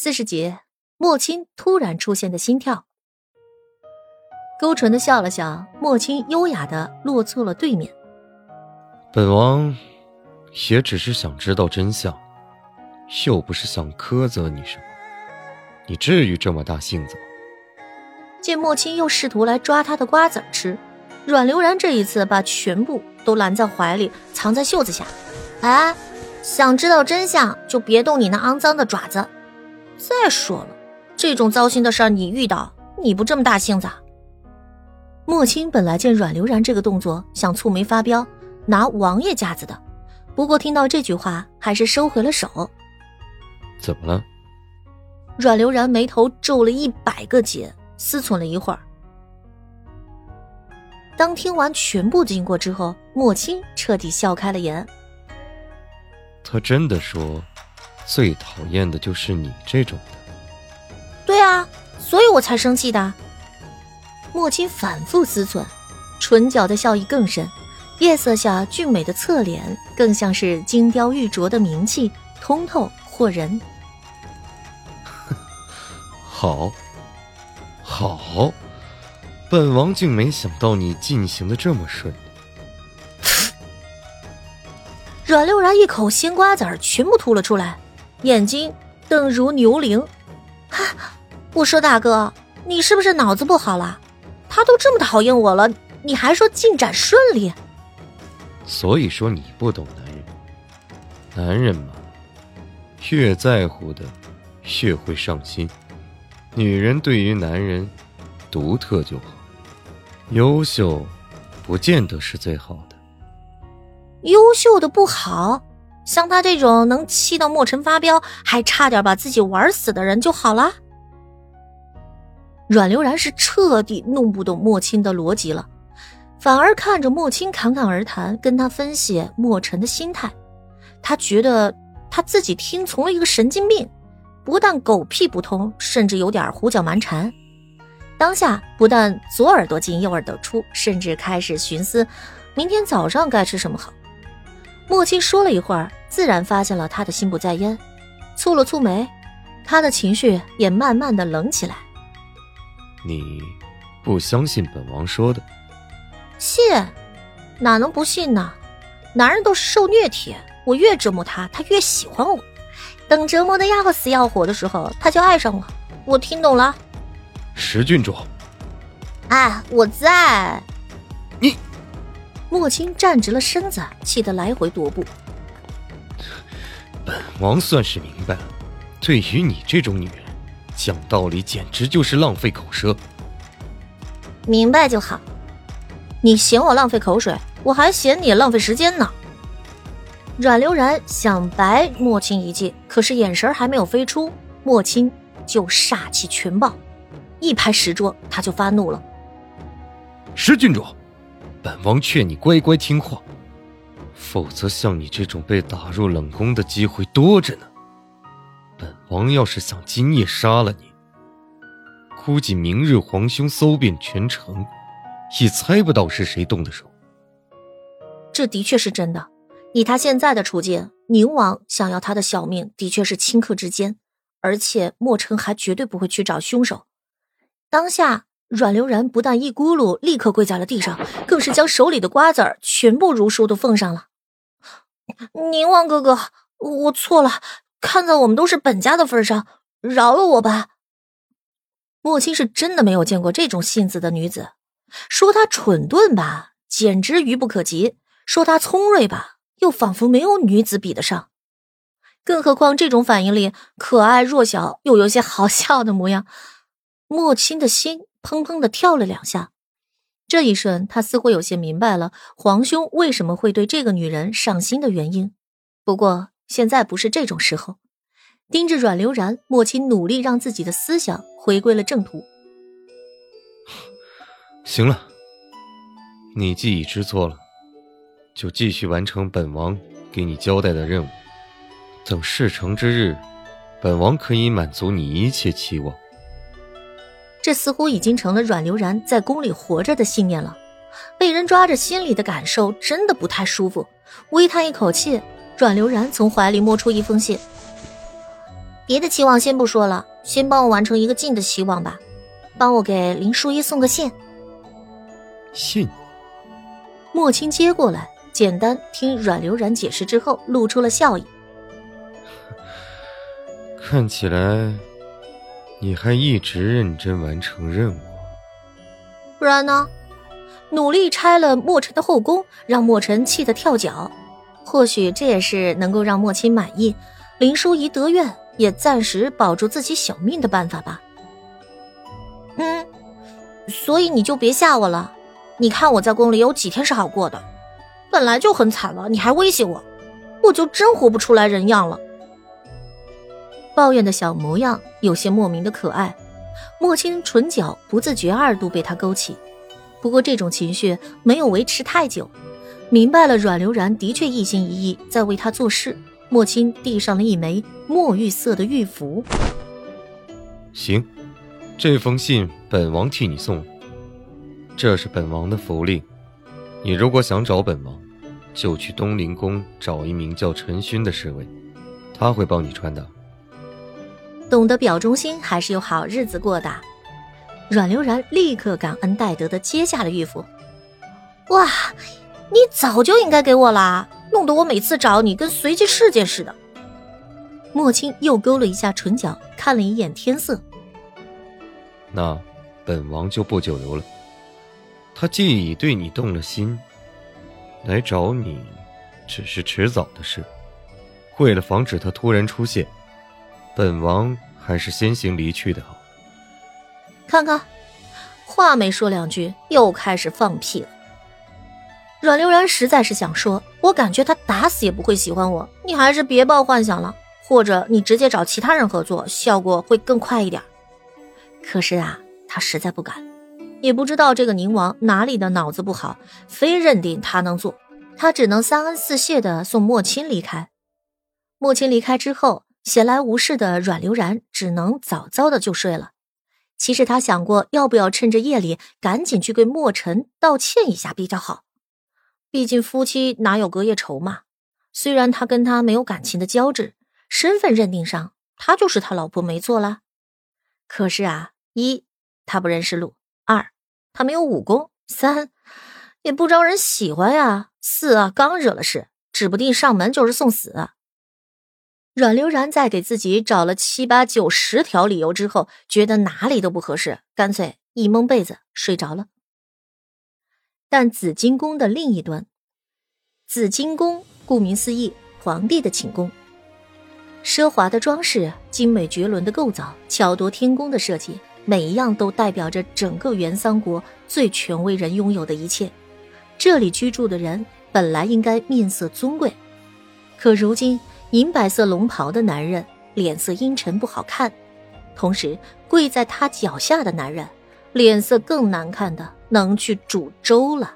四十节，莫青突然出现的心跳。勾唇的笑了笑，莫青优雅的落座了对面。本王也只是想知道真相，又不是想苛责你什么。你至于这么大性子吗？见莫青又试图来抓他的瓜子吃，阮流然这一次把全部都揽在怀里，藏在袖子下。哎，想知道真相就别动你那肮脏的爪子。再说了，这种糟心的事儿你遇到，你不这么大性子？莫青本来见阮流然这个动作，想蹙眉发飙，拿王爷架子的，不过听到这句话，还是收回了手。怎么了？阮流然眉头皱了一百个结，思忖了一会儿。当听完全部经过之后，莫青彻底笑开了颜。他真的说。最讨厌的就是你这种的。对啊，所以我才生气的。莫青反复思忖，唇角的笑意更深，夜色下俊美的侧脸更像是金雕玉琢的名器，通透惑人。好，好，本王竟没想到你进行的这么顺利。阮六然一口鲜瓜子儿全部吐了出来。眼睛瞪如牛铃，哈！我说大哥，你是不是脑子不好了？他都这么讨厌我了，你还说进展顺利？所以说你不懂男人，男人嘛，越在乎的越会上心。女人对于男人独特就好，优秀不见得是最好的。优秀的不好。像他这种能气到墨尘发飙，还差点把自己玩死的人就好了。阮流然是彻底弄不懂莫青的逻辑了，反而看着莫青侃侃而谈，跟他分析莫尘的心态，他觉得他自己听从了一个神经病，不但狗屁不通，甚至有点胡搅蛮缠。当下不但左耳朵进右耳朵出，甚至开始寻思明天早上该吃什么好。莫青说了一会儿。自然发现了他的心不在焉，蹙了蹙眉，他的情绪也慢慢的冷起来。你不相信本王说的？信，哪能不信呢？男人都是受虐体，我越折磨他，他越喜欢我。等折磨的要死要活的时候，他就爱上我。我听懂了。石郡主。哎，我在。你。莫青站直了身子，气得来回踱步。本王算是明白了，对于你这种女人，讲道理简直就是浪费口舌。明白就好，你嫌我浪费口水，我还嫌你浪费时间呢。阮流然想白莫青一记，可是眼神还没有飞出，莫青就煞气全爆，一拍石桌，他就发怒了。石郡主，本王劝你乖乖听话。否则，像你这种被打入冷宫的机会多着呢。本王要是想今夜杀了你，估计明日皇兄搜遍全城，也猜不到是谁动的手。这的确是真的。以他现在的处境，宁王想要他的小命，的确是顷刻之间。而且莫尘还绝对不会去找凶手。当下，阮流然不但一咕噜立刻跪在了地上，更是将手里的瓜子儿全部如数的奉上了。宁王哥哥，我错了。看在我们都是本家的份上，饶了我吧。莫青是真的没有见过这种性子的女子，说她蠢钝吧，简直愚不可及；说她聪锐吧，又仿佛没有女子比得上。更何况这种反应里可爱弱小又有些好笑的模样，莫青的心砰砰的跳了两下。这一瞬，他似乎有些明白了皇兄为什么会对这个女人上心的原因。不过现在不是这种时候，盯着阮流然，莫青努力让自己的思想回归了正途。行了，你既已知错了，就继续完成本王给你交代的任务。等事成之日，本王可以满足你一切期望。这似乎已经成了阮流然在宫里活着的信念了。被人抓着心里的感受，真的不太舒服。微叹一口气，阮流然从怀里摸出一封信。别的期望先不说了，先帮我完成一个近的期望吧，帮我给林淑一送个信。信。莫青接过来，简单听阮流然解释之后，露出了笑意。看起来，你还一直认真完成任务。不然呢？努力拆了莫尘的后宫，让莫尘气得跳脚。或许这也是能够让莫青满意，林淑仪得愿，也暂时保住自己小命的办法吧。嗯，所以你就别吓我了。你看我在宫里有几天是好过的，本来就很惨了，你还威胁我，我就真活不出来人样了。抱怨的小模样有些莫名的可爱，莫青唇角不自觉二度被他勾起。不过这种情绪没有维持太久，明白了阮流然的确一心一意在为他做事。莫青递上了一枚墨玉色的玉符，行，这封信本王替你送。这是本王的符令，你如果想找本王，就去东陵宫找一名叫陈勋的侍卫，他会帮你传达。懂得表忠心，还是有好日子过的。阮流然立刻感恩戴德的接下了玉符。哇，你早就应该给我啦，弄得我每次找你跟随机事件似的。莫青又勾了一下唇角，看了一眼天色。那本王就不久留了。他既已对你动了心，来找你，只是迟早的事。为了防止他突然出现，本王还是先行离去的好。看看，话没说两句，又开始放屁了。阮流然实在是想说，我感觉他打死也不会喜欢我，你还是别抱幻想了，或者你直接找其他人合作，效果会更快一点。可是啊，他实在不敢。也不知道这个宁王哪里的脑子不好，非认定他能做，他只能三恩四谢的送莫青离开。莫青离开之后，闲来无事的阮流然只能早早的就睡了。其实他想过，要不要趁着夜里赶紧去跟莫尘道歉一下比较好，毕竟夫妻哪有隔夜仇嘛。虽然他跟他没有感情的交织，身份认定上他就是他老婆没错啦。可是啊，一他不认识路。二，他没有武功；三，也不招人喜欢呀；四啊，刚惹了事，指不定上门就是送死。阮流然在给自己找了七八九十条理由之后，觉得哪里都不合适，干脆一蒙被子睡着了。但紫金宫的另一端，紫金宫顾名思义，皇帝的寝宫，奢华的装饰，精美绝伦的构造，巧夺天工的设计。每一样都代表着整个元桑国最权威人拥有的一切。这里居住的人本来应该面色尊贵，可如今银白色龙袍的男人脸色阴沉不好看，同时跪在他脚下的男人脸色更难看的能去煮粥了。